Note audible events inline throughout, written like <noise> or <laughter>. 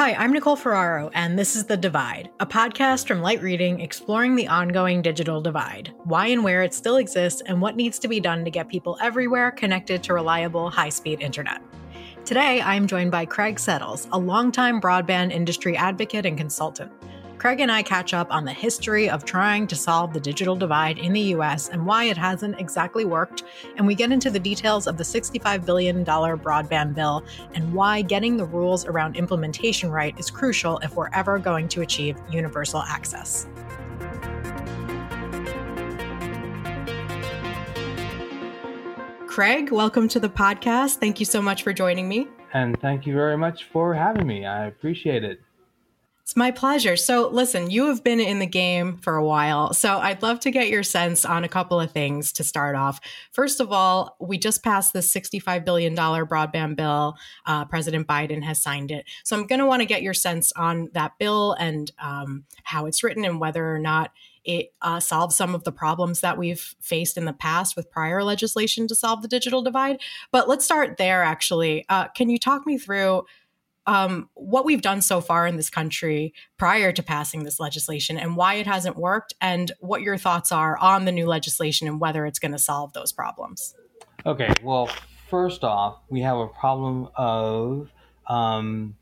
Hi, I'm Nicole Ferraro, and this is The Divide, a podcast from Light Reading exploring the ongoing digital divide, why and where it still exists, and what needs to be done to get people everywhere connected to reliable, high speed internet. Today, I'm joined by Craig Settles, a longtime broadband industry advocate and consultant. Craig and I catch up on the history of trying to solve the digital divide in the US and why it hasn't exactly worked. And we get into the details of the $65 billion broadband bill and why getting the rules around implementation right is crucial if we're ever going to achieve universal access. Craig, welcome to the podcast. Thank you so much for joining me. And thank you very much for having me. I appreciate it. It's my pleasure. So, listen, you have been in the game for a while. So, I'd love to get your sense on a couple of things to start off. First of all, we just passed the $65 billion broadband bill. Uh, President Biden has signed it. So, I'm going to want to get your sense on that bill and um, how it's written and whether or not it uh, solves some of the problems that we've faced in the past with prior legislation to solve the digital divide. But let's start there, actually. Uh, can you talk me through? Um, what we've done so far in this country prior to passing this legislation and why it hasn't worked, and what your thoughts are on the new legislation and whether it's going to solve those problems. Okay, well, first off, we have a problem of um,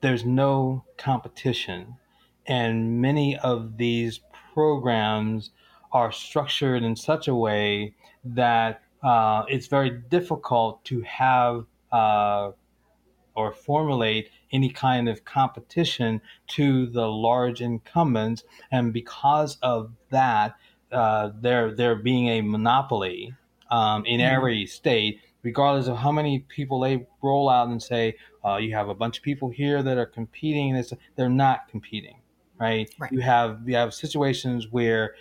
there's no competition, and many of these programs are structured in such a way that uh, it's very difficult to have uh, or formulate any kind of competition to the large incumbents. And because of that, uh, there there being a monopoly um, in mm-hmm. every state, regardless of how many people they roll out and say, uh, you have a bunch of people here that are competing. It's, they're not competing, right? right? You have you have situations where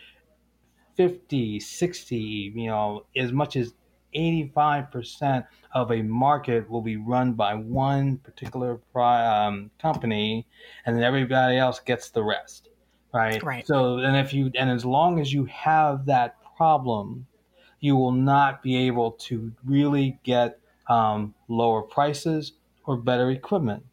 50, 60, you know, as much as 85% of a market will be run by one particular um, company, and then everybody else gets the rest, right? Right. So, and if you, and as long as you have that problem, you will not be able to really get um, lower prices or better equipment.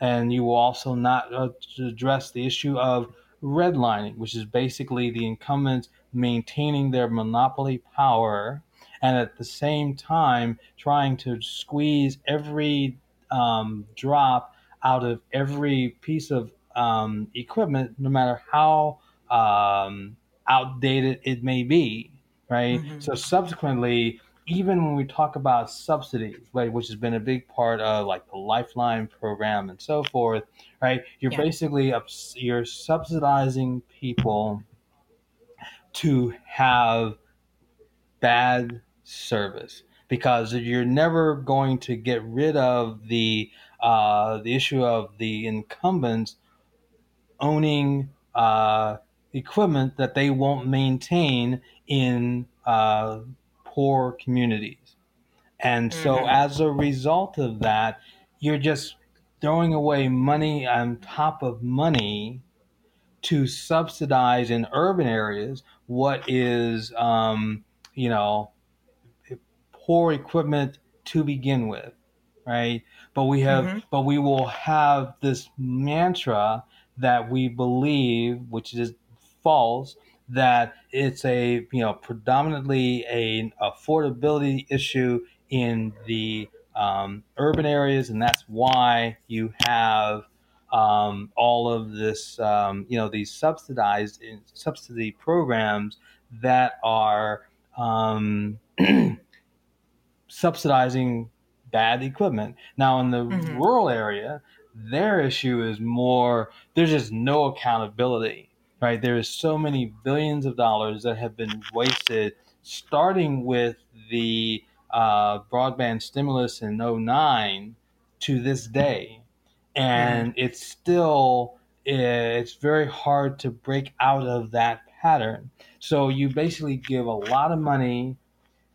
And you will also not uh, address the issue of redlining, which is basically the incumbents maintaining their monopoly power and at the same time trying to squeeze every um, drop out of every piece of um, equipment, no matter how um, outdated it may be, right? Mm-hmm. So subsequently, even when we talk about subsidies, right, which has been a big part of like the Lifeline program and so forth, right? You're yeah. basically you're subsidizing people to have bad service because you're never going to get rid of the uh, the issue of the incumbents owning uh, equipment that they won't maintain in uh, poor communities. And so, mm-hmm. as a result of that, you're just throwing away money on top of money to subsidize in urban areas what is, um, you know, poor equipment to begin with, right? But we have, mm-hmm. but we will have this mantra that we believe, which is false, that it's a you know predominantly a affordability issue in the um, urban areas, and that's why you have um, all of this, um, you know, these subsidized subsidy programs that are um, <clears throat> subsidizing bad equipment. Now, in the mm-hmm. rural area, their issue is more there's just no accountability, right? There is so many billions of dollars that have been wasted, starting with the uh, broadband stimulus in 09 to this day. And mm-hmm. it's still, it's very hard to break out of that pattern. So you basically give a lot of money,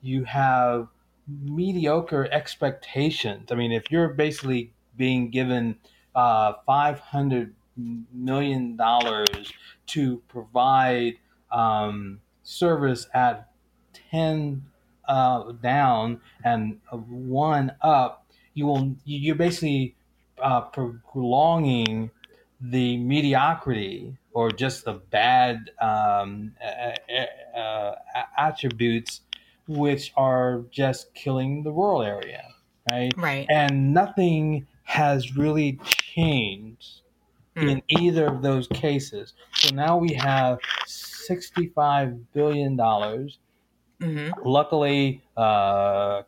you have mediocre expectations. I mean, if you're basically being given uh, five hundred million dollars to provide um, service at ten uh, down and one up, you will you're basically uh, prolonging the mediocrity or just the bad um, attributes which are just killing the rural area, right? Right. And nothing has really changed mm. in either of those cases. So now we have $65 billion. Mm-hmm. Luckily, uh,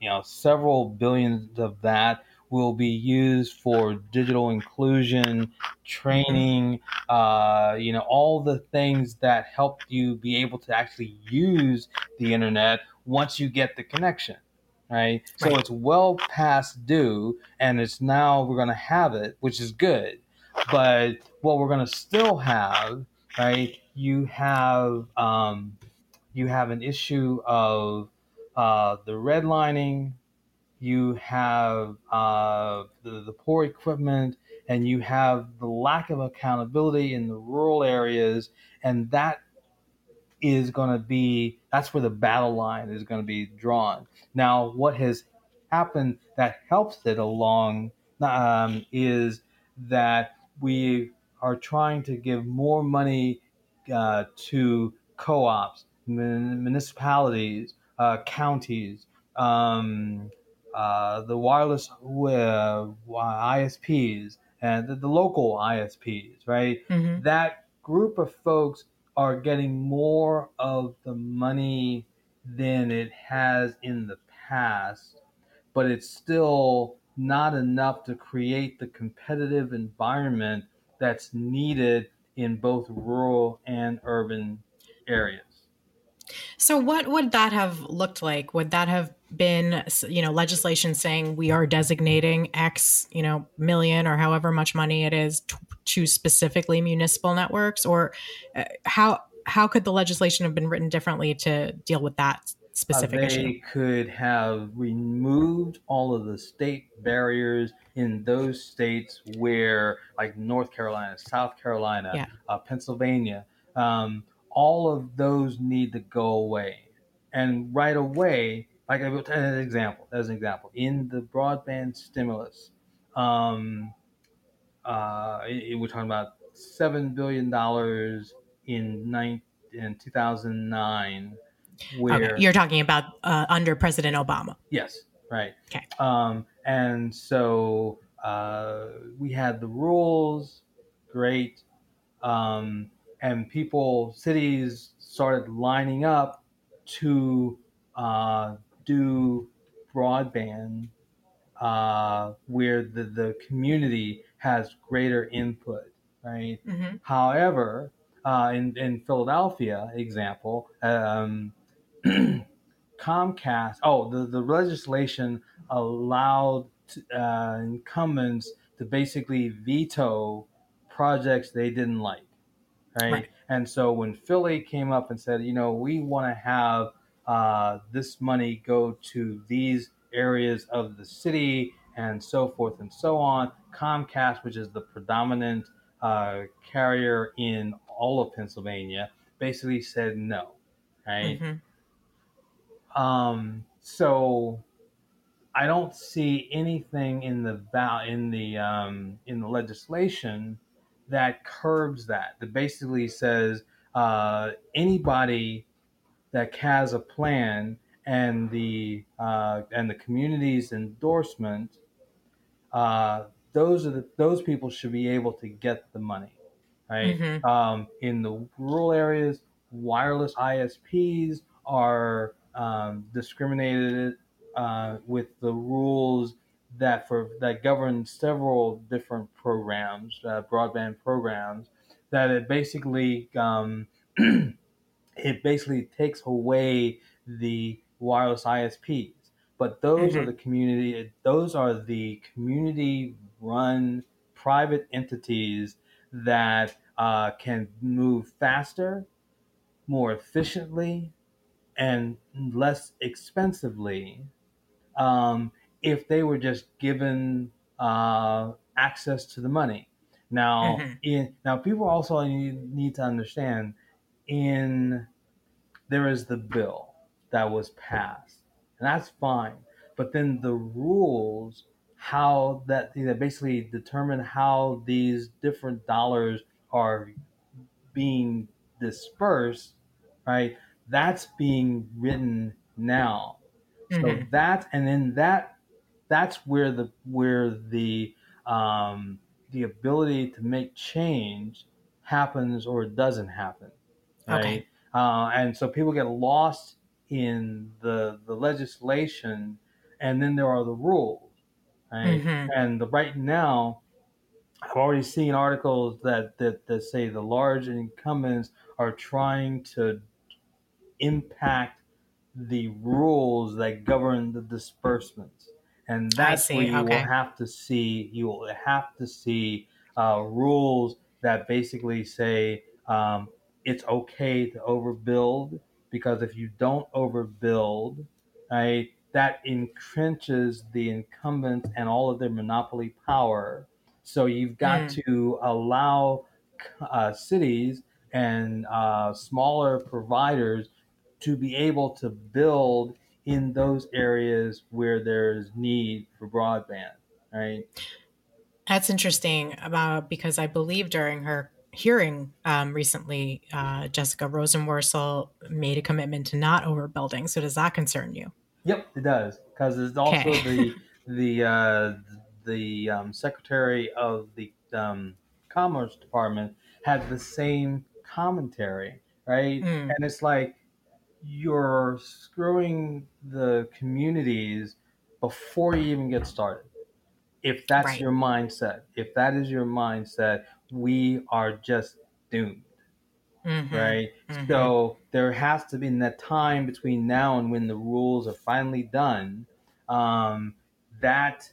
you know, several billions of that will be used for digital inclusion, training, uh, you know, all the things that help you be able to actually use the internet once you get the connection. Right? right. So it's well past due and it's now we're going to have it, which is good. But what we're going to still have, right? You have, um, you have an issue of uh, the redlining, you have uh, the, the poor equipment, and you have the lack of accountability in the rural areas, and that is going to be that's where the battle line is going to be drawn. Now, what has happened that helps it along um, is that we are trying to give more money uh, to co-ops, municipalities, uh, counties, um, uh, the wireless uh, ISPs and the, the, local ISPs, right? Mm-hmm. That group of folks are getting more of the money than it has in the past, but it's still not enough to create the competitive environment that's needed in both rural and urban areas. So what would that have looked like? Would that have been, you know, legislation saying we are designating X, you know, million or however much money it is to, to specifically municipal networks, or uh, how how could the legislation have been written differently to deal with that specific uh, they issue? could have removed all of the state barriers in those states where, like North Carolina, South Carolina, yeah. uh, Pennsylvania. Um, all of those need to go away. And right away, like as an example, as an example, in the broadband stimulus, um, uh, it, we're talking about seven billion dollars in nine, in 2009. Where okay. you're talking about uh, under President Obama. Yes, right. Okay. Um, and so uh, we had the rules, great. Um, and people, cities started lining up to uh, do broadband uh, where the, the community has greater input, right? Mm-hmm. However, uh, in, in Philadelphia, example, um, <clears throat> Comcast, oh, the, the legislation allowed uh, incumbents to basically veto projects they didn't like right? right? And so when Philly came up and said, you know, we want to have uh, this money go to these areas of the city and so forth and so on, Comcast, which is the predominant uh, carrier in all of Pennsylvania, basically said no, right? Mm-hmm. Um, so I don't see anything in the in the um, in the legislation that curbs that, that basically says uh, anybody that has a plan and the uh, and the community's endorsement, uh, those are the, those people should be able to get the money, right? Mm-hmm. Um, in the rural areas, wireless ISPs are um, discriminated uh, with the rules that for that govern several different programs, uh, broadband programs, that it basically um, <clears throat> it basically takes away the wireless ISPs. But those mm-hmm. are the community; those are the community-run private entities that uh, can move faster, more efficiently, and less expensively um, if they were just given uh, access to the money. Now, mm-hmm. in, now people also need, need to understand in there is the bill that was passed, and that's fine. But then the rules how that know, basically determine how these different dollars are being dispersed, right? That's being written now. So Mhm. that and then that that's where the where the um, the ability to make change happens or doesn't happen, right? Okay. Uh, and so people get lost in the the legislation, and then there are the rules, right? Mhm. And the, right now, I've already seen articles that, that that say the large incumbents are trying to impact the rules that govern the disbursements. And that's where you will have to see you will have to see uh, rules that basically say um, it's okay to overbuild because if you don't overbuild, right, that entrenches the incumbents and all of their monopoly power. So you've got Mm. to allow uh, cities and uh, smaller providers to be able to build in those areas where there's need for broadband, right? That's interesting about because I believe during her hearing um, recently, uh, Jessica Rosenworcel made a commitment to not overbuilding. So does that concern you? Yep, it does because it's also Okay. the the uh, the um, secretary of the um, commerce department had the same commentary, right? Mm, And it's like you're screwing the communities before you even get started. If that's right. your mindset, if that is your mindset, we are just doomed Mm-hmm. right? Mm-hmm. So there has to be in that time between now and when the rules are finally done, um, that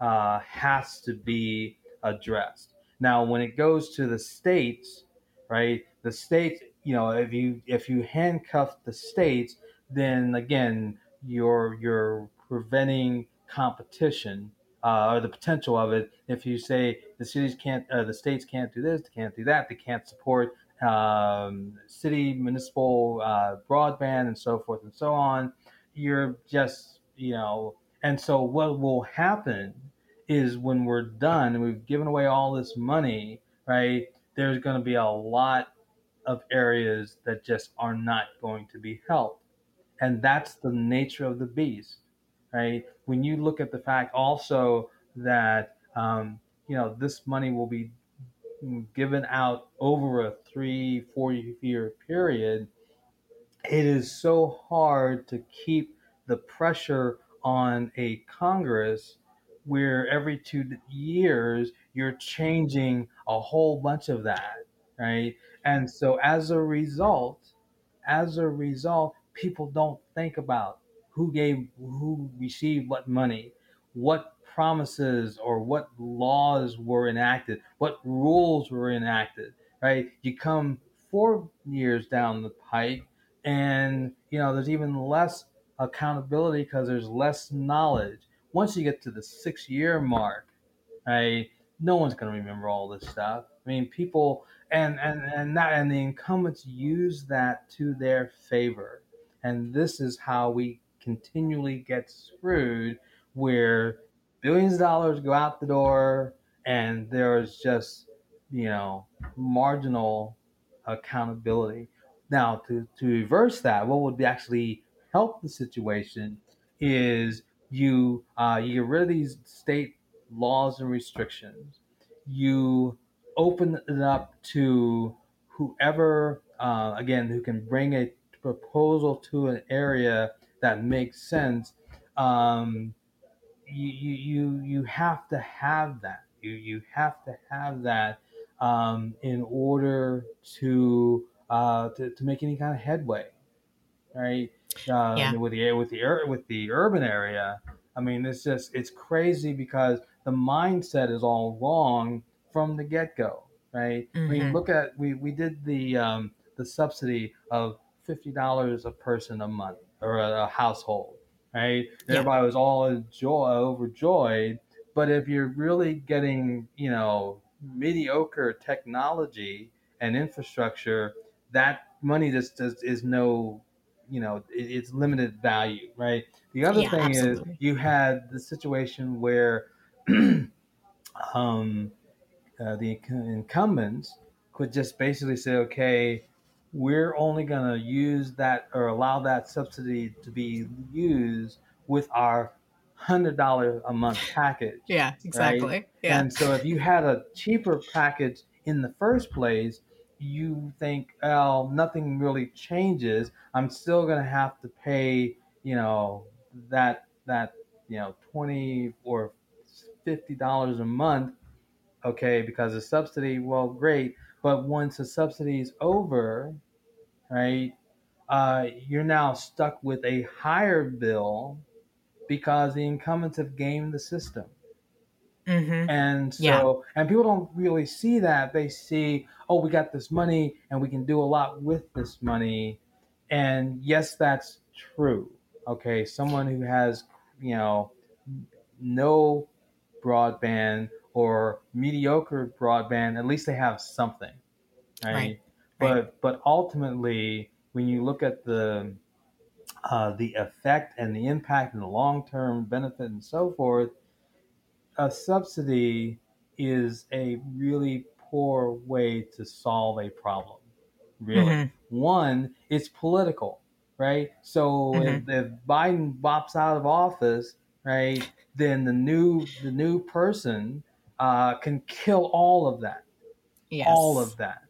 uh, has to be addressed. Now, when it goes to the states, right? The states, you know, if you if you handcuff the states, then again, you're you're preventing competition uh, or the potential of it. If you say the cities can't, uh, the states can't do this, they can't do that, they can't support um, city municipal uh, broadband and so forth and so on, you're just you know. And so what will happen is when we're done and we've given away all this money, right? There's going to be a lot of areas that just are not going to be helped. And that's the nature of the beast, right? When you look at the fact also that, um, you know, this money will be given out over a three, four year period, it is so hard to keep the pressure on a Congress where every two years you're changing a whole bunch of that, right? And so as a result, as a result, people don't think about who gave, who received what money, what promises or what laws were enacted, what rules were enacted, right? You come four years down the pike and you know there's even less accountability because there's less knowledge once you get to the six year mark right no one's going to remember all this stuff i mean people and and and that and the incumbents use that to their favor and this is how we continually get screwed where billions of dollars go out the door and there's just you know marginal accountability now, to, to reverse that, what would actually help the situation is you uh, you get rid of these state laws and restrictions. You open it up to whoever, uh, again, who can bring a proposal to an area that makes sense. Um, you, you you you have to have that. You you have to have that um, in order to, uh, to to make any kind of headway, right? Uh, Yeah. with the with the with the urban area, I mean, it's just it's crazy because the mindset is all wrong from the get go, right? I mean, Mm-hmm. look at we we did the um, the subsidy of fifty dollars a person a month or a, a household, right? Yeah. Everybody was all joy overjoyed, but if you're really getting you know mediocre technology and infrastructure, that money just, just is no you know it, it's limited value right the other Yeah. thing is you had the situation where <clears throat> um, uh, the incumbents could just basically say, okay, we're only going to use that or allow that subsidy to be used with our hundred dollar a month package. Yeah, exactly. Right? Yeah. And so if you had a cheaper package in the first place, you think, well, nothing really changes. I'm still going to have to pay, you know, that that you know twenty or fifty dollars a month, okay, because of subsidy. Well, great, but once the subsidy is over, right, uh, you're now stuck with a higher bill because the incumbents have gamed the system. Mm-hmm. And so, yeah. and people don't really see that. They see, oh, we got this money and we can do a lot with this money. And yes, that's true. Okay. Someone who has, you know, no broadband or mediocre broadband, at least they have something. Right. right. But, right. but ultimately, when you look at the, uh, the effect and the impact and the long term benefit and so forth, a subsidy is a really poor way to solve a problem. Really, mm-hmm. one, it's political, right? So mm-hmm. if, if Biden bops out of office, right, then the new the new person uh, can kill all of that, yes. all of that,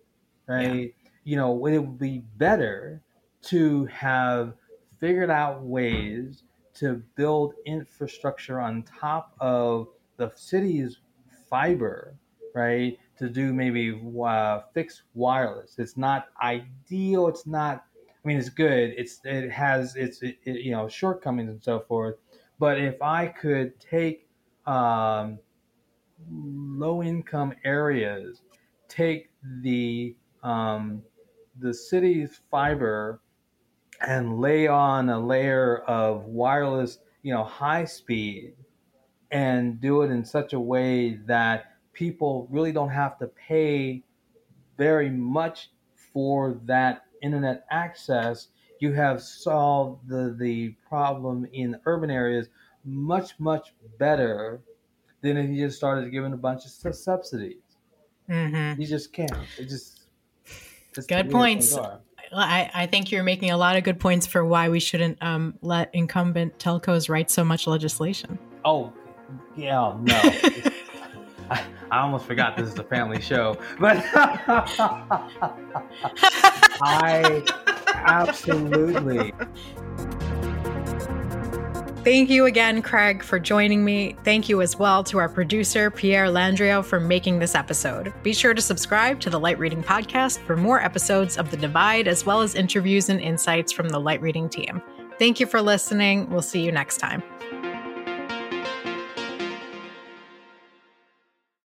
right? Yeah. You know, it would be better to have figured out ways to build infrastructure on top of the city's fiber, right, to do maybe uh, fixed wireless. It's not ideal. It's not. I mean, it's good. It's it has its it, it, you know shortcomings and so forth. But if I could take um, low income areas, take the um, the city's fiber and lay on a layer of wireless, you know, high speed and do it in such a way that people really don't have to pay very much for that internet access. You have solved the, the problem in urban areas much, much better if you just started giving a bunch of subsidies. Mm-hmm. You just can't. It just good points. I, I think you're making a lot of good points for why we shouldn't um, let incumbent telcos write so much legislation. Oh, yeah, no. <laughs> I, I almost forgot this is a family show, but <laughs> I absolutely. Thank you again, Craig, for joining me. Thank you as well to our producer, Pierre Landrio, for making this episode. Be sure to subscribe to the Light Reading Podcast for more episodes of The Divide, as well as interviews and insights from the Light Reading team. Thank you for listening. We'll see you next time.